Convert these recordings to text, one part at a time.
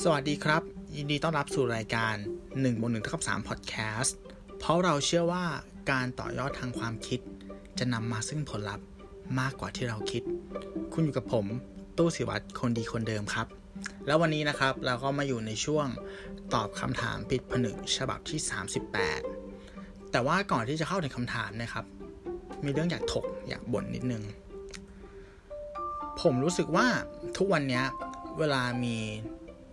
สวัสดีครับ ยินดีต้อนรับสู่รายการ1บน1เท่ากับ3 Podcast เพราะเราเชื่อว่าการต่อยอดทางความคิด จะนำมาซึ่งผลลัพธ์มากกว่าที่เราคิด คุณอยู่กับผม ตู้สิวัตรคนดีคนเดิมครับ แล้ววันนี้นะครับเราก็มาอยู่ในช่วงตอบคำถามปิดผนึกฉบับที่ 38 แต่ว่าก่อนที่จะเข้าถึงคำถามนะครับ มีเรื่องอยากถกอยากบ่นนิดนึง ผมรู้สึกว่าทุกวันนี้เวลามี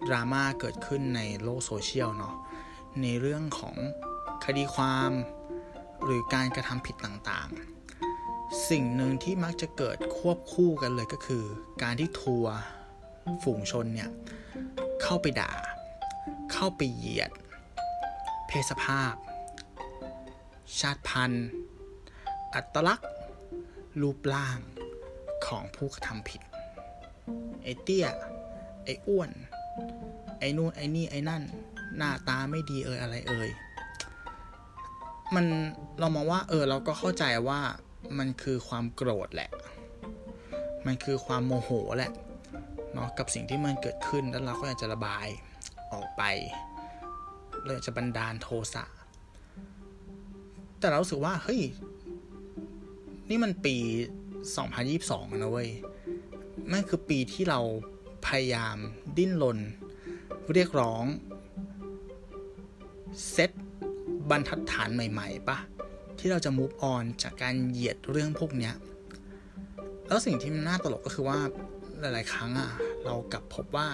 ดราม่าเกิดขึ้นในโลกโซเชียลเนาะในเรื่องของคดีความหรือการกระทำผิดต่างๆ สิ่งหนึ่งที่มักจะเกิดควบคู่กันเลยก็คือ การที่ทัวร์ฝูงชนเนี่ย เข้าไปด่า เข้าไปเหยียด เพศสภาพ ชาติพันธุ์ อัตลักษณ์ รูปร่างของผู้กระทำผิด ไอเตี้ย ไออ้วน ไอ้นู่นไอ้นี่ไอ้นั่น หน้าตาไม่ดีเอ่ยอะไรเอ่ยมันเรามองว่า เออ เราก็เข้าใจว่ามันคือความโกรธแหละ มันคือความโมโหแหละเนาะกับสิ่งที่มันเกิดขึ้นแล้วเราก็อยากจะระบายออกไปเราอยากจะบันดาลโทสะแต่เราสึกว่าเฮ้ยนี่มันปี 2022นะเว้ยมันคือปีที่เรา พยายามดิ้นรนเรียกร้องเซตบรรทัดฐานใหม่ๆปะที่เราจะ move on จากการเหยียดเรื่องพวกเนี้ยแล้วสิ่งที่มันน่าตลกก็คือว่าหลาย ๆ ครั้งอะเรากลับพบว่า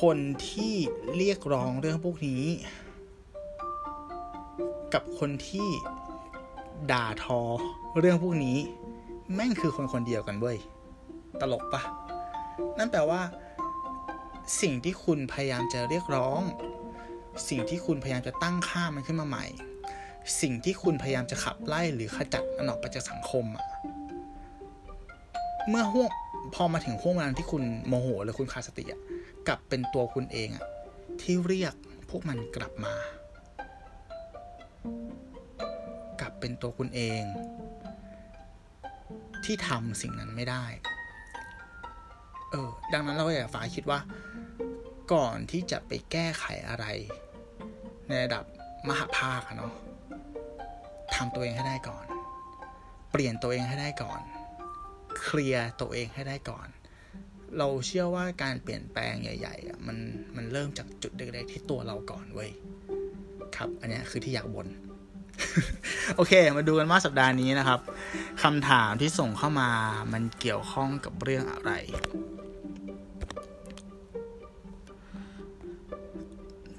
คนที่เรียกร้องเรื่องพวกนี้ กับคนที่ด่าทอเรื่องพวกนี้ แม่งคือคนคนเดียวกันเว้ยตลกปะ นั่นแปลว่า สิ่งที่คุณพยายามจะเรียกร้อง สิ่งที่คุณพยายามจะตั้งค่ามันขึ้นมาใหม่ สิ่งที่คุณพยายามจะขับไล่หรือขจัดมันออกไปจากสังคมอะเมื่อห่วงพอมาถึงห่วงเวลาที่คุณโมโหหรือคุณขาดสติอะกลับเป็นตัวคุณเองอะที่เรียกพวกมันกลับมา กลับเป็นตัวคุณเอง ที่ทำสิ่งนั้นไม่ได้ เออ ดังนั้นเราอยากฝากคิดว่า ก่อนที่จะไปแก้ไขอะไร ในระดับมหาภาคเนาะทำตัวเองให้ได้ก่อน เปลี่ยนตัวเองให้ได้ก่อน เคลียร์ตัวเองให้ได้ก่อน เราเชื่อว่าการเปลี่ยนแปลงใหญ่ๆมันมันเริ่มจากจุดเล็กๆที่ตัวเราก่อนเว้ยครับ อันนี้คือที่อยากบน่นโอเค มาดูกันว่าสัปดาห์นี้นะครับคำถามที่ส่งเข้ามามันเกี่ยวข้องกับเรื่องอะไร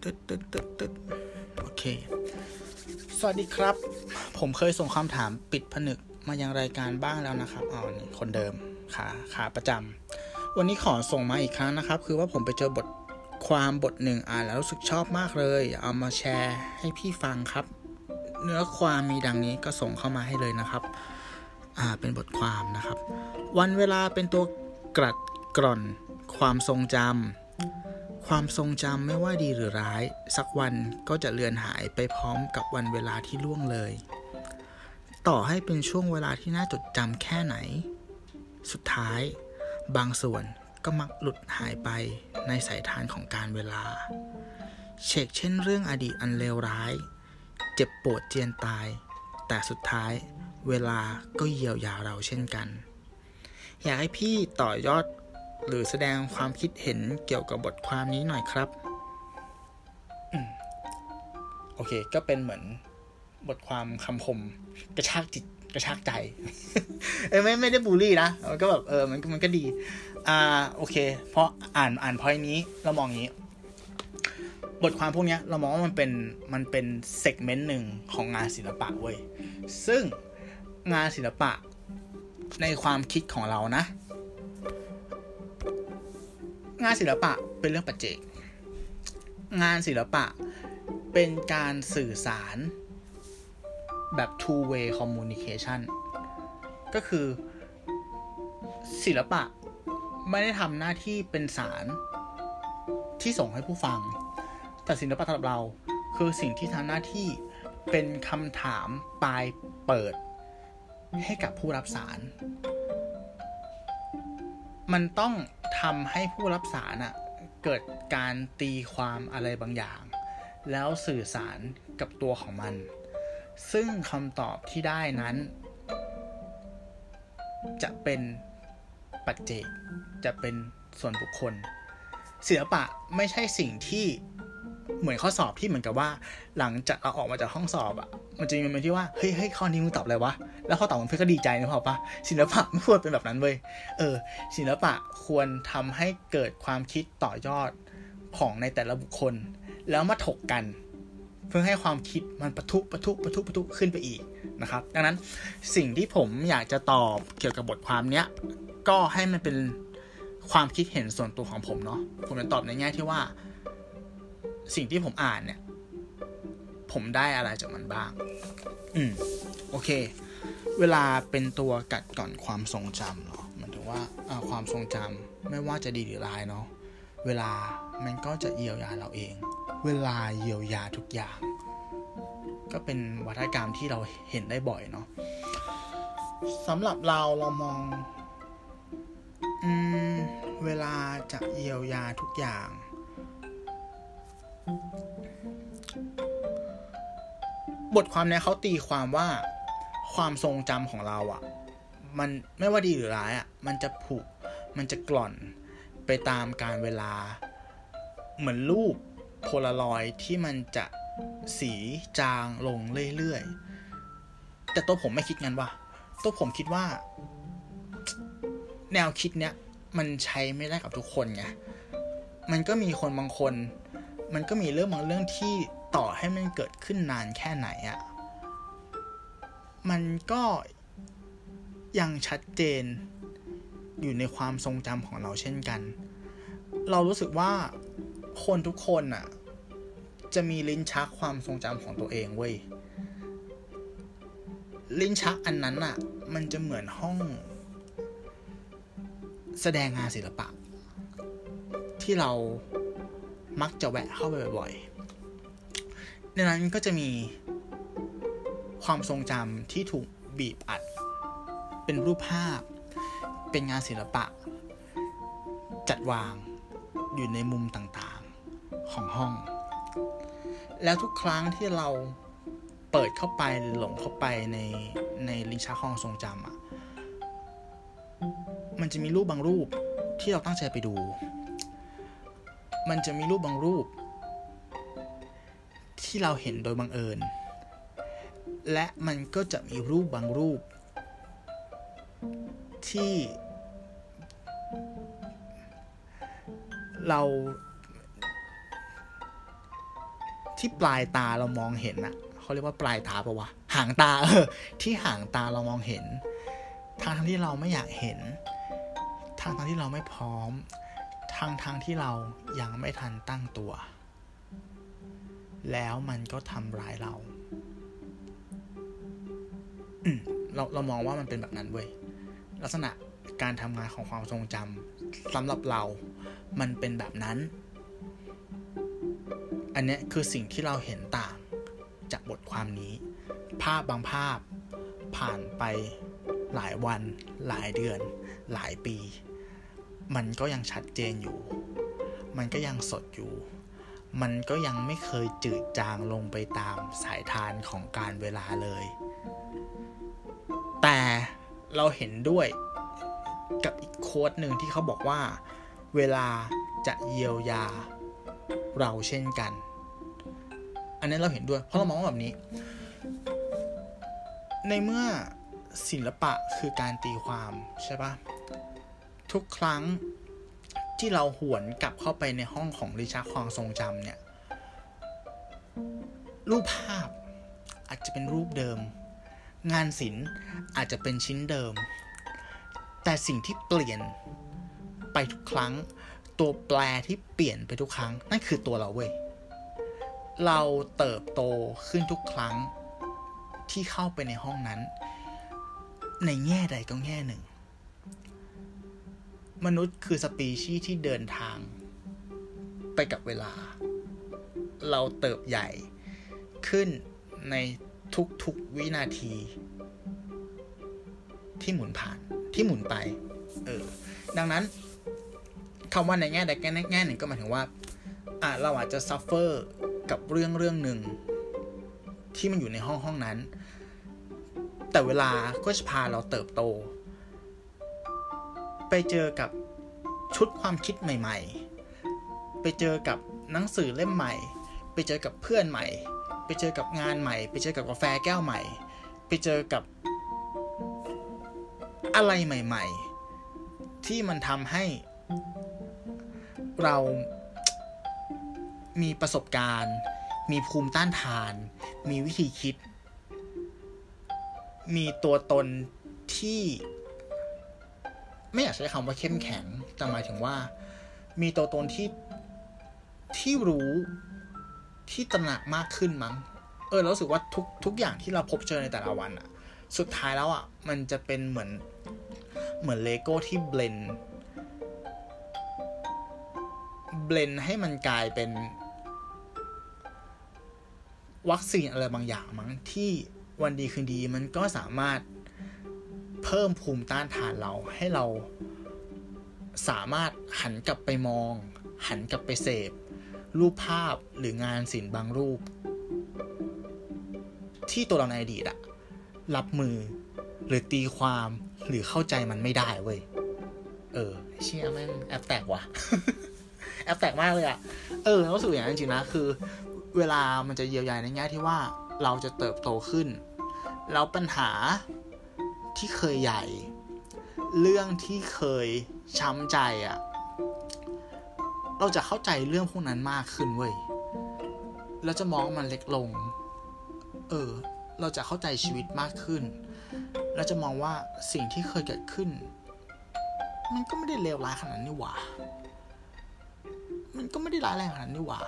ตึ๊ดตึ๊ดตึ๊ดตึ๊ดโอเค สวัสดีครับ ผมเคยส่งคำถามปิดผนึกมายังรายการบ้างแล้วนะครับอ๋อนี่คนเดิมขาขาประจำวันนี้ขอส่งมาอีกครั้งนะครับ คือว่าผมไปเจอบทความบทหนึ่งอ่านแล้วรู้สึกชอบมากเลย เอามาแชร์ให้พี่ฟังครับ เนื้อความมีดังนี้ก็ส่งเข้ามาให้เลยนะครับอ่าเป็นบทความนะครับ วันเวลาเป็นตัวกรัดกร่อนความทรงจำ ความทรงจำไม่ว่าดีหรือร้าย สักวันก็จะเลือนหายไปพร้อมกับวันเวลาที่ล่วงเลย ต่อให้เป็นช่วงเวลาที่น่าจดจำแค่ไหน สุดท้าย บางส่วนก็มักหลุดหายไปในสายทานของการเวลา เชกเช่นเรื่องอดีตอันเลวร้าย เจ็บปวดเจียนตาย แต่สุดท้ายเวลาก็เยียวยาเราเช่นกัน อยากให้พี่ต่อยอด หรือแสดงความคิดเห็นเกี่ยวกับบทความนี้หน่อยครับโอเค ก็เป็นเหมือนบทความคำคมกระชากจิตกระชากใจ เออไม่ไม่ได้บูลลี่นะมันก็แบบเออมันมันก็ดี อ่าโอเค เพราะอ่านอ่านพอยนี้เรามองอย่างนี้ บทความพวกนี้เรามองว่ามันเป็นมันเป็นเซกเมนต์หนึ่งของงานศิลปะเว้ยซึ่งงานศิลปะในความคิดของเรานะ งานศิลปะเป็นเรื่องปัจเจก งานศิลปะเป็นการสื่อสารแบบ two way communication ก็คือศิลปะไม่ได้ทำหน้าที่เป็นสารที่ส่งให้ผู้ฟัง แต่ศิลปะสำหรับเราคือสิ่งที่ทำหน้าที่เป็นคำถามปลายเปิดให้กับผู้รับสาร มันต้อง ทำให้ผู้รับสารอะเกิดการตีความอะไรบางอย่าง แล้วสื่อสารกับตัวของมัน ซึ่งคำตอบที่ได้นั้น จะเป็นปัจเจกจะเป็นส่วนบุคคล ศิลปะไม่ใช่สิ่งที่เหมือนข้อสอบที่เหมือนกับว่า หลังจากเราออกมาจากห้องสอบอะ มันจะมีมันที่ว่าเฮ้ยเฮ้ยข้อนี้มึงตอบอะไรวะแล้วข้อตอบมันเพื่อก็ดีใจนะพอปะศิลปะไม่ควรเป็นแบบนั้นเว้ยเออ ศิลปะควรทำให้เกิดความคิดต่อยอดของในแต่ละบุคคล แล้วมาถกกัน เพื่อให้ความคิดมันปะทุปะทุปะทุปะทุขึ้นไปอีกนะครับ ดังนั้นสิ่งที่ผมอยากจะตอบเกี่ยวกับบทความเนี้ยก็ให้มันเป็นความคิดเห็นส่วนตัวของผมเนาะผมจะตอบในแง่ที่ว่า สิ่งที่ผมอ่านเนี่ย ผมได้อะไรจากมันบ้าง อืม โอเค เวลาเป็นตัวกัดก่อนความทรงจำเนาะมันถึงว่าความทรงจำไม่ว่าจะดีหรือร้ายเนาะเวลามันก็จะเยียวยาเราเอง เวลาเยียวยาทุกอย่าง ก็เป็นวัฒกรรมที่เราเห็นได้บ่อยเนาะสำหรับเราเรามองอืมเวลาจะเยียวยาทุกอย่าง บทความเนี้ยเขาตีความว่าความทรงจำของเราอะ่ะ มันไม่ว่าดีหรือร้ายอะ่ะ มันจะผุ มันจะกล่อนไปตามการเวลา เหมือนรูปโพลารอยที่มันจะสีจางลงเรื่อยๆ แต่ตัวผมไม่คิดงั้นว่ะ ตัวผมคิดว่า แนวคิดเนี้ยมันใช้ไม่ได้กับทุกคนไง มันก็มีคนบางคน มันก็มีเรื่องบางเรื่องที่ ต่อให้มันเกิดขึ้นนานแค่ไหนอะมันก็ยังชัดเจนอยู่ในความทรงจำของเราเช่นกัน เรารู้สึกว่าคนทุกคนอะจะมีลิ้นชักความทรงจำของตัวเองเว้ย ลิ้นชักอันนั้นอะมันจะเหมือนห้อง แสดงงานศิลปะ ที่เรามักจะแวะเข้าไปบ่อยๆ ในนั้นก็จะมีความทรงจำที่ถูกบีบอัด เป็นรูปภาพ เป็นงานศิลปะ จัดวางอยู่ในมุมต่างๆของห้อง แล้วทุกครั้งที่เราเปิดเข้าไปหรือหลงเข้าไปในในลิ้นชักห้องทรงจำอะ่ะ มันจะมีรูปบางรูปที่เราตั้งใจไปดู มันจะมีรูปบางรูป ที่เราเห็นโดยบังเอิญ และมันก็จะมีรูปบางรูป ที่ เราที่ปลายตาเรามองเห็นอะเขาเรียกว่าปลายตาปะวะหางตาเออที่หางตาเรามองเห็นทางทั้งที่เราไม่อยากเห็น ทางทั้งที่เราไม่พร้อม ทางทางที่เรายังไม่ทันตั้งตัว แล้วมันก็ทำร้ายเรา เราเรามองว่ามันเป็นแบบนั้นเว้ย ลักษณะการทำงานของความทรงจำสำหรับเรา มันเป็นแบบนั้น อันนี้คือสิ่งที่เราเห็นต่างจากบทความนี้ ภาพบางภาพผ่านไปหลายวัน หลายเดือน หลายปี มันก็ยังชัดเจนอยู่ มันก็ยังสดอยู่ มันก็ยังไม่เคยจืดจางลงไปตามสายทานของการเวลาเลย แต่เราเห็นด้วยกับอีกโค้ดหนึ่งที่เขาบอกว่า เวลาจะเยียวยาเราเช่นกัน อันนี้เราเห็นด้วย เพราะเรามองว่าแบบนี้ ในเมื่อศิลปะคือการตีความใช่ปะทุกครั้ง ที่เราหวนกลับเข้าไปในห้องของริชาร์ความทรงจำเนี่ย รูปภาพอาจจะเป็นรูปเดิม งานศิลป์อาจจะเป็นชิ้นเดิม แต่สิ่งที่เปลี่ยนไปทุกครั้ง ตัวแปรที่เปลี่ยนไปทุกครั้ง นั่นคือตัวเราเว้ยเราเติบโตขึ้นทุกครั้งที่เข้าไปในห้องนั้น ในแง่ใดก็แง่หนึ่ง มนุษย์คือสปีชีส์ที่เดินทาง ไปกับเวลา เราเติบใหญ่ขึ้นในทุกๆวินาที ที่หมุนผ่านที่หมุนไป เออ ดังนั้นคำว่าในแง่ใดแง่หนึ่งก็หมายถึงว่าอ่าเราอาจจะซัฟเฟอร์กับเรื่องเรื่องหนึ่งที่มันอยู่ในห้องห้องนั้น แต่เวลาก็จะพาเราเติบโต ไปเจอกับชุดความคิดใหม่ ๆ ไปเจอกับหนังสือเล่มใหม่ ไปเจอกับเพื่อนใหม่ ไปเจอกับงานใหม่ ไปเจอกับกาแฟแก้วใหม่ ไปเจอกับอะไรใหม่ ๆ ที่มันทำให้เรามีประสบการณ์ มีภูมิต้านทาน มีวิธีคิด มีตัวตนที่ ไม่อยากใช้คำว่าเข้มแข็ง แต่หมายถึงว่า มีตัวตนที่ที่รู้ที่ตระหนักมากขึ้นมั้ง เออรู้สึกว่าทุกทุกอย่างที่เราพบเจอในแต่ละวันอะสุดท้ายแล้วอะมันจะเป็นเหมือนเหมือนเลโก้ที่ blend blend ให้มันกลายเป็น วัคซีนอะไรบางอย่างมั้งที่วันดีคืนดีมันก็สามารถ เพิ่มภูมิต้านทานเราให้เราสามารถหันกลับไปมอง หันกลับไปเสพ รูปภาพหรืองานศิลป์บางรูป ที่ตัวเราในอดีตอะรับมือหรือตีความหรือเข้าใจมันไม่ได้เว้ย เออ เชี่ยแม่งแอปแตกว่ะ แอปแตกมากเลยอะเออรู้สึกอย่างนั้นจริงนะ คือ เวลามันจะเยียวยาในแง่ที่ว่าเราจะเติบโตขึ้น แล้วปัญหา ที่เคยใหญ่ เรื่องที่เคยช้ำใจอะเราจะเข้าใจเรื่องพวกนั้นมากขึ้นเว้ยแล้วจะมองมันเล็กลง เออ เราจะเข้าใจชีวิตมากขึ้นแล้วจะมองว่าสิ่งที่เคยเกิดขึ้น มันก็ไม่ได้เลวร้ายขนาดนั้นนี่หว่า มันก็ไม่ได้ร้ายแรงขนาดนั้นนี่หว่า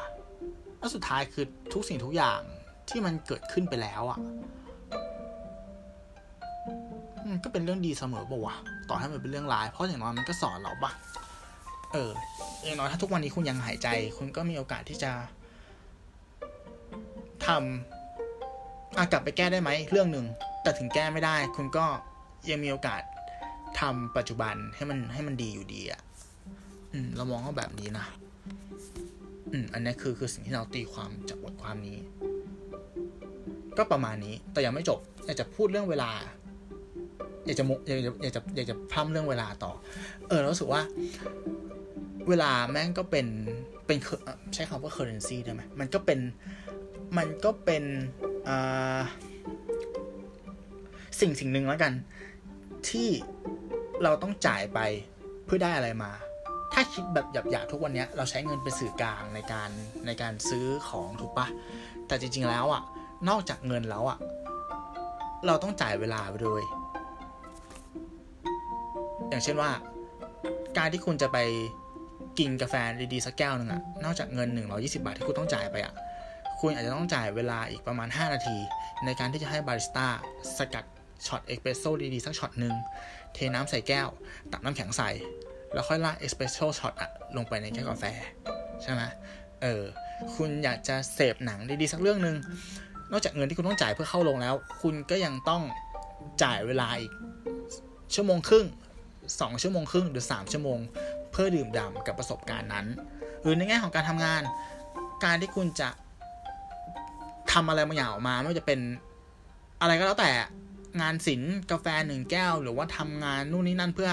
แล้วสุดท้ายคือทุกสิ่งทุกอย่างที่มันเกิดขึ้นไปแล้วอะ่ะ ก็เป็นเรื่องดีเสมอป่าวะต่อให้มันเป็นเรื่องร้าย เพราะอย่างน้อยมันก็สอนเราปะเอออย่างน้อยถ้าทุกวันนี้คุณยังหายใจ คุณก็มีโอกาสที่จะทำอากลับไปแก้ได้ไหมเรื่องหนึ่งแต่ถึงแก้ไม่ได้ คุณก็ยังมีโอกาสทำปัจจุบันให้มันให้มันดีอยู่ดีอะ่ะเรามองว่าแบบนี้นะอืมอันนี้คือคือสิ่งที่เราตีความจากบทความนี้ ก็ประมาณนี้แต่ยังไม่จบอยากจะพูดเรื่องเวลา อยากจะมุอยากจะอยากจะอยากจะพร่ำเรื่องเวลาต่อ เออเราสึกว่า เวลาแม่งก็เป็นเป็นใช้คำว่า currency ได้ไหมมันก็เป็นมันก็เป็นสิ่งสิ่งหนึ่งแล้วกัน ที่เราต้องจ่ายไปเพื่อได้อะไรมา ถ้าคิดแบบหยาบๆทุกวันนี้เราใช้เงินเป็นสื่อกลางในการในการซื้อของถูกปะแต่จริงๆแล้วอะ่ะ นอกจากเงินแล้วอะ่ะ เราต้องจ่ายเวลาไปด้วย อย่างเช่นว่า การที่คุณจะไปกินกาแฟดีๆสักแก้วหนึ่งอะนอกจากเงิน 120 บาทที่คุณต้องจ่ายไปอะคุณอาจจะต้องจ่ายเวลาอีกประมาณ 5 นาที ในการที่จะให้บาริสต้าสกัดช็อตเอสเปรสโซ่ดีๆสักช็อตหนึ่งเทน้ำใส่แก้ว ตักน้ำแข็งใส่ แล้วค่อยราดเอสเปรสโซ่ช็อตอะลงไปในแก้วกาแฟ ใช่ไหมเออ คุณอยากจะเสพหนังดีๆสักเรื่องหนึ่งนอกจากเงินที่คุณต้องจ่ายเพื่อเข้าลงแล้ว คุณก็ยังต้องจ่ายเวลาอีกชั่วโมงครึ่ง 2 ชั่วโมงครึ่งหรือ 3 ชั่วโมง เพื่อดื่มด่ำกับประสบการณ์นั้น หรือในแง่ของการทำงาน การที่คุณจะทำอะไรบางอย่างออกมาไม่ว่าจะเป็นอะไรก็แล้วแต่งานศิลป์กาแฟหนึ่งแก้ว หรือว่าทำงานนู่นนี่นั่นเพื่อ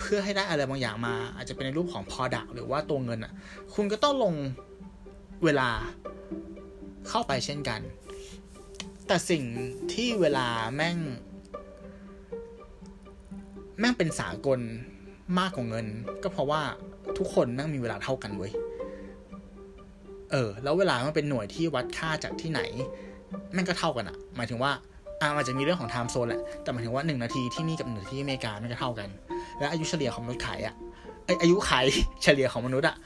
เพื่อให้ได้อะไรบางอย่างมา อาจจะเป็นในรูปของพอดักหรือว่าตัวเงินอะ คุณก็ต้องลงเวลาเข้าไปเช่นกัน แต่สิ่งที่เวลาแม่ง แม่งเป็นสากลมากกว่าเงิน ก็เพราะว่าทุกคนแม่งมีเวลาเท่ากันเว้ย เออ แล้วเวลามันเป็นหน่วยที่วัดค่าจากที่ไหน แม่งก็เท่ากันอะหมายถึงว่าอ่ามันจะมีเรื่องของไทม์โซนแหละ แต่หมายถึงว่าหนึ่งนาทีที่นี่กับหนึ่งนาทีอเมริกามันก็เท่ากัน และอายุเฉลี่ยของมนุษย์ไขอะอายุไขเฉลี่ยของมนุษย์อะ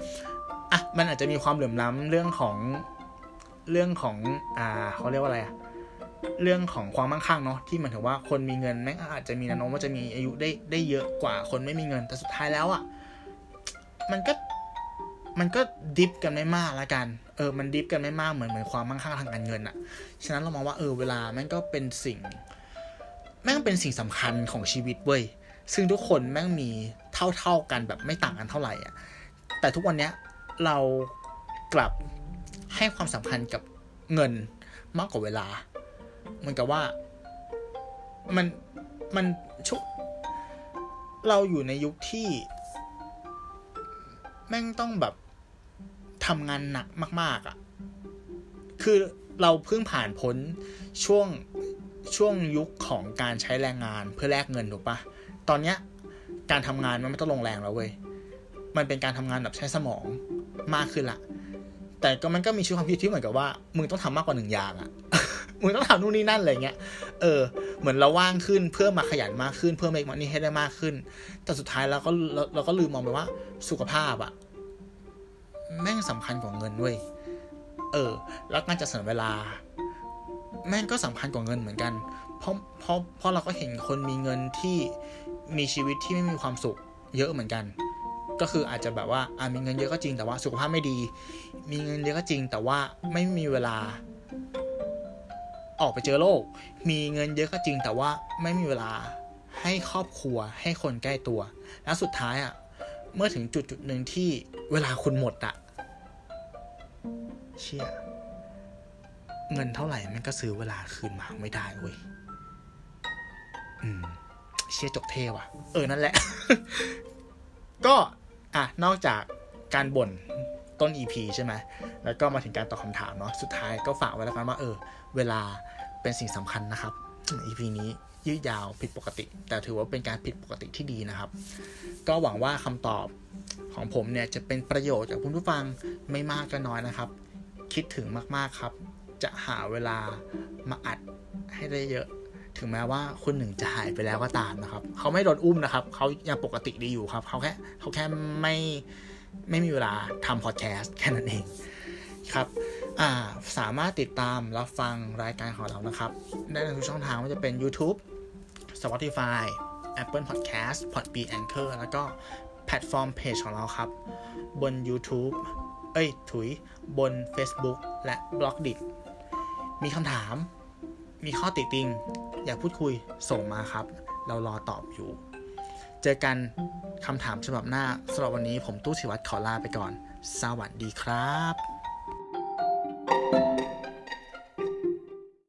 อะ มันอาจจะมีความเหลื่อมล้ำเรื่องของเรื่องของ อ่าเขาเรียกว่าอะไรอะ เรื่องของความมั่งคั่งเนาะที่หมายถึงว่าคนมีเงินแม่งอาจจะมีแนวโน้มว่าจะมีอายุได้ได้เยอะกว่าคนไม่มีเงินแต่สุดท้ายแล้วอะมันก็มันก็ดิฟกันไม่มากละกัน เออ มันดิฟกันไม่มากเหมือนเหมือนความมั่งคั่งทางการเงินอะฉะนั้นเรามองว่าเออเวลาแม่งก็เป็นสิ่ง แม่งเป็นสิ่งสำคัญของชีวิตเว้ย ซึ่งทุกคนแม่งมีเท่าๆกันแบบไม่ต่างกันเท่าไหร่อะแต่ทุกวันเนี้ยเรากลับให้ความสำคัญกับเงินมากกว่าเวลา เหมือนกับว่า มันมันชุเราอยู่ในยุคที่ แม่งต้องแบบทำงานหนักมาก ๆอะ่ะ คือเราเพิ่งผ่านพ้นช่วงช่วงยุคของการใช้แรงงานเพื่อแลกเงินถูกปะตอนเนี้ย การทำงานมันไม่ต้องลงแรงแล้วเว้ย มันเป็นการทำงานแบบใช้สมองมากขึ้นละแต่ก็มันก็มีชุดความคิดที่เหมือนกับว่า มึงต้องทำมากกว่าหนึ่งอย่างอะ มึงต้องทำนู่นนี่นั่นอะไรเงี้ย เออ เหมือนเราว่างขึ้นเพื่อมาขยันมากขึ้น เพื่อเมกมันนี่ให้ได้มากขึ้น แต่สุดท้ายเราก็เราเราก็ลืมมองไปว่าสุขภาพอะแม่งสำคัญกว่าเงินเว้ย เออ แล้วการจัดสรรเวลา แม่งก็สำคัญกว่าเงินเหมือนกัน เพราะเพราะเพราะเราก็เห็นคนมีเงินที่มีชีวิตที่ไม่มีความสุข เยอะเหมือนกัน ก็คืออาจจะแบบว่าอ่ามีเงินเยอะก็จริงแต่ว่าสุขภาพไม่ดี มีเงินเยอะก็จริงแต่ว่าไม่มีเวลา ออกไปเจอโลก มีเงินเยอะก็จริงแต่ว่าไม่มีเวลาให้ครอบครัวให้คนใกล้ตัว แล้วสุดท้ายอะ่ะเมื่อถึงจุดจุดหนึ่งที่เวลาคุณหมดอะ่ะเชี่ยเงินเท่าไหร่มันก็ซื้อเวลาคืนมาไม่ได้เว้ยอืม เชี่ยจบเท่ว่ะ เออนั่นแหละ ก็อะนอกจากการบ่น ต้น EP ใช่ไหมแล้วก็มาถึงการตอบคำถามเนาะสุดท้ายก็ฝากไว้แล้วกันว่าเออเวลาเป็นสิ่งสำคัญนะครับ EP นี้ยืดยาวผิดปกติ แต่ถือว่าเป็นการผิดปกติที่ดีนะครับ ก็หวังว่าคำตอบของผมเนี่ยจะเป็นประโยชน์กับคุณผู้ฟังไม่มากก็น้อยนะครับ คิดถึงมากๆครับ จะหาเวลามาอัดให้ได้เยอะ ถึงแม้ว่าคุณหนึ่งจะหายไปแล้วก็ตามนะครับ เขาไม่โดนอุ้มนะครับ เขายังปกติดีอยู่ครับ เขาแค่เขาแค่ไม่ ไม่มีเวลาทำพอดแคสต์แค่นั้นเองครับาสามารถติดตามรับฟังรายการของเรานะครับ ได้ในทุกช่องทางว่าจะเป็น YouTube Spotify Apple Podcast Podbean Anchor แล้วก็แพลตฟอร์มเพจของเราครับ บน YouTube เอ้ย ถุย บน Facebook และ b l o g d i t มีคำถาม มีข้อติติง อยากพูดคุยส่งมาครับ เรารอตอบอยู่ เจอกันคำถามฉบับหน้าสำหรับวันนี้ผมตู้สิวัตรขอลาไปก่อน สวัสดีครับ